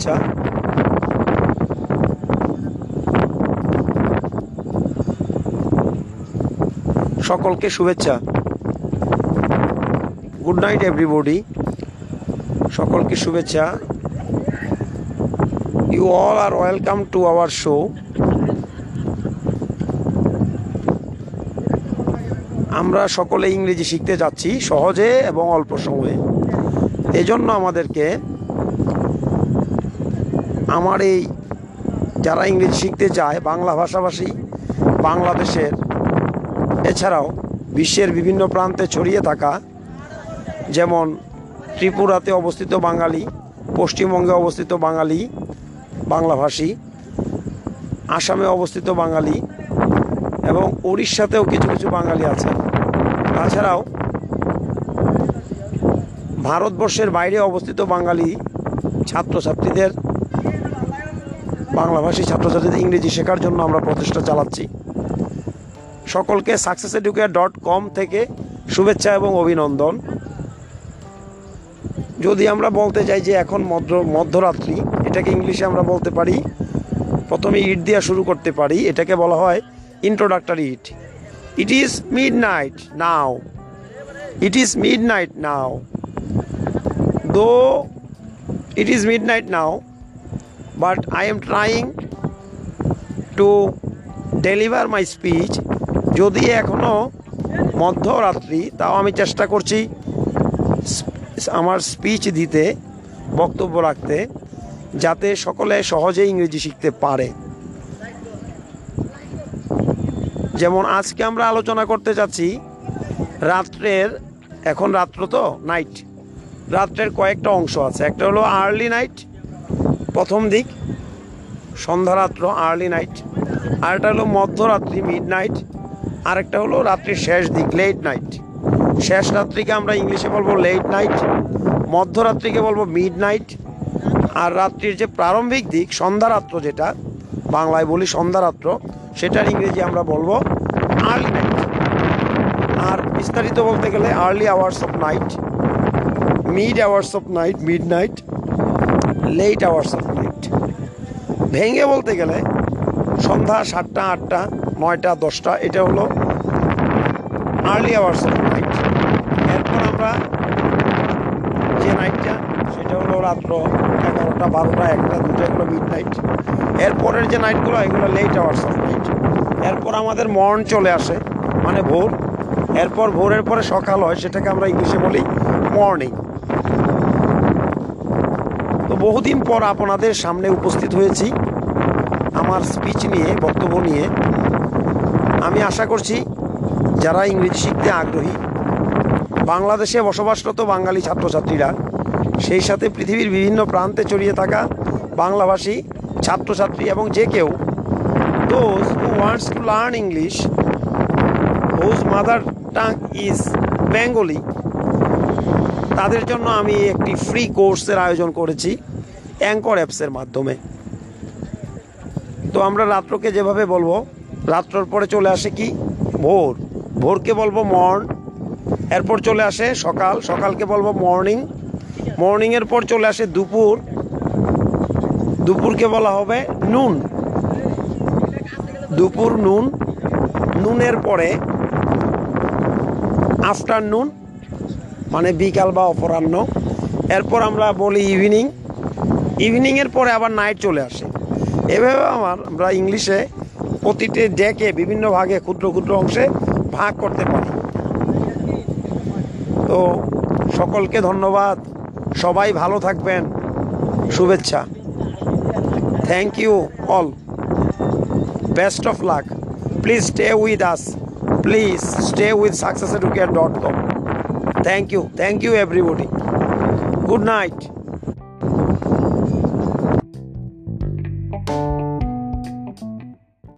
ইচ্ছা সকলকে শুভেচ্ছা। গুড নাইট এভরিবডি সকলকে শুভেচ্ছা। You all are welcome to our show আমরা সকলে ইংরেজি শিখতে যাচ্ছি সহজে এবং অল্প সময়ে। এজন্য আমাদেরকে আমার এই যারা ইংরেজি শিখতে চায়, বাংলা ভাষাভাষী বাংলাদেশের, এছাড়াও বিশ্বের বিভিন্ন প্রান্তে ছড়িয়ে থাকা, যেমন ত্রিপুরাতে অবস্থিত বাঙালি, পশ্চিমবঙ্গে অবস্থিত বাঙালি, বাংলাভাষী, আসামে অবস্থিত বাঙালি, এবং উড়িষ্যাতেও কিছু কিছু বাঙালি আছে তাছাড়াও ভারতবর্ষের বাইরে অবস্থিত বাঙালি ছাত্রছাত্রীদের বাংলাভাষী ছাত্রছাত্রীদের ইংরেজি শেখার জন্য আমরা প্রচেষ্টা চালাচ্ছি। সকলকে সাকসেস এডুকেয়ার ডট কম থেকে শুভেচ্ছা এবং অভিনন্দন। যদি আমরা বলতে চাই যে এখন মধ্য, মধ্যরাত্রি, এটাকে ইংলিশে আমরা বলতে পারি, প্রথমে ইট দিয়ে শুরু করতে পারি, এটাকে বলা হয় introductory it. It is midnight now it is midnight now though it is midnight now but I am trying to deliver my speech যদি এখনও মধ্যরাত্রি, তাও আমি চেষ্টা করছি আমার স্পিচ দিতে, বক্তব্য রাখতে, যাতে সকলে সহজে ইংরেজি শিখতে পারে। যেমন আজকে আমরা আলোচনা করতে চাচ্ছি রাত্রের, এখন রাত্র তো নাইট রাত্রের কয়েকটা অংশ আছে। একটা হলো আর্লি নাইট প্রথম দিক, সন্ধ্যারাত্র আর্লি নাইট আরেকটা হলো মধ্যরাত্রি মিড নাইট আরেকটা হলো রাত্রির শেষ দিক লেট নাইট শেষ রাত্রিকে আমরা ইংলিশে বলব লেট নাইট মধ্যরাত্রিকে বলব মিড নাইট আর রাত্রির যে প্রারম্ভিক দিক, সন্ধ্যারাত্র যেটা, বাংলায় বলি সন্ধ্যারাত্র, সেটার ইংরেজি আমরা বলব আর্লি নাইট আর বিস্তারিত বলতে গেলে early hours of night mid hours of night midnight late hours of night ভেঙে বলতে গেলে সন্ধ্যা সাতটা, আটটা, নয়টা, দশটা, এটা হলো আর্লি আওয়ার্স অফ নাইট এরপর আমরা যে নাইটটা সেটা হলো রাত্র এগারোটা, বারোটা, একটা, দুটো, এগুলো মিড নাইট এরপরের যে নাইটগুলো এগুলো লেট আওয়ার্স অফ নাইট এরপর আমাদের মর্ন চলে আসে মানে ভোর। এরপর ভোরের পরে সকাল হয়, সেটাকে আমরা ইংলিশে বলি মর্নিং বহুদিন পর আপনাদের সামনে উপস্থিত হয়েছি আমার স্পিচ নিয়ে, বক্তব্য নিয়ে। আমি আশা করছি যারা ইংরেজি শিখতে আগ্রহী, বাংলাদেশে বসবাসরত বাঙালি ছাত্রছাত্রীরা, সেই সাথে পৃথিবীর বিভিন্ন প্রান্তে ছড়িয়ে থাকা বাংলাভাষী ছাত্রছাত্রী এবং যে কেউ those who wants to learn English whose mother tongue is Bengali তাদের জন্য আমি একটি ফ্রি কোর্সের আয়োজন করেছি। অ্যাঙ্কর অ্যাপসের মাধ্যমে। তো আমরা রাত্রকে যেভাবে বলব, রাত্রর পরে চলে আসে কি? ভোর। ভোরকে বলব মর্ন। এরপর চলে আসে সকাল। সকালকে বলব মর্নিং। মর্নিংয়ের পর চলে আসে দুপুর। দুপুরকে বলা হবে নুন। দুপুর নুন। নুনের পরে আফটারনুন মানে বিকাল বা অপরাহ্ন। এরপর আমরা বলি ইভিনিং। ইভিনিংয়ের পরে আবার নাইট চলে আসে। এভাবে আমার আমরা ইংলিশে প্রতিটি ডেকে বিভিন্ন ভাগে ক্ষুদ্র ক্ষুদ্র অংশে ভাগ করতে পারি। তো সকলকে ধন্যবাদ। সবাই ভালো থাকবেন। শুভেচ্ছা। Thank you all best of luck please stay with us please stay with Success Educare dot com thank you thank you everybody good night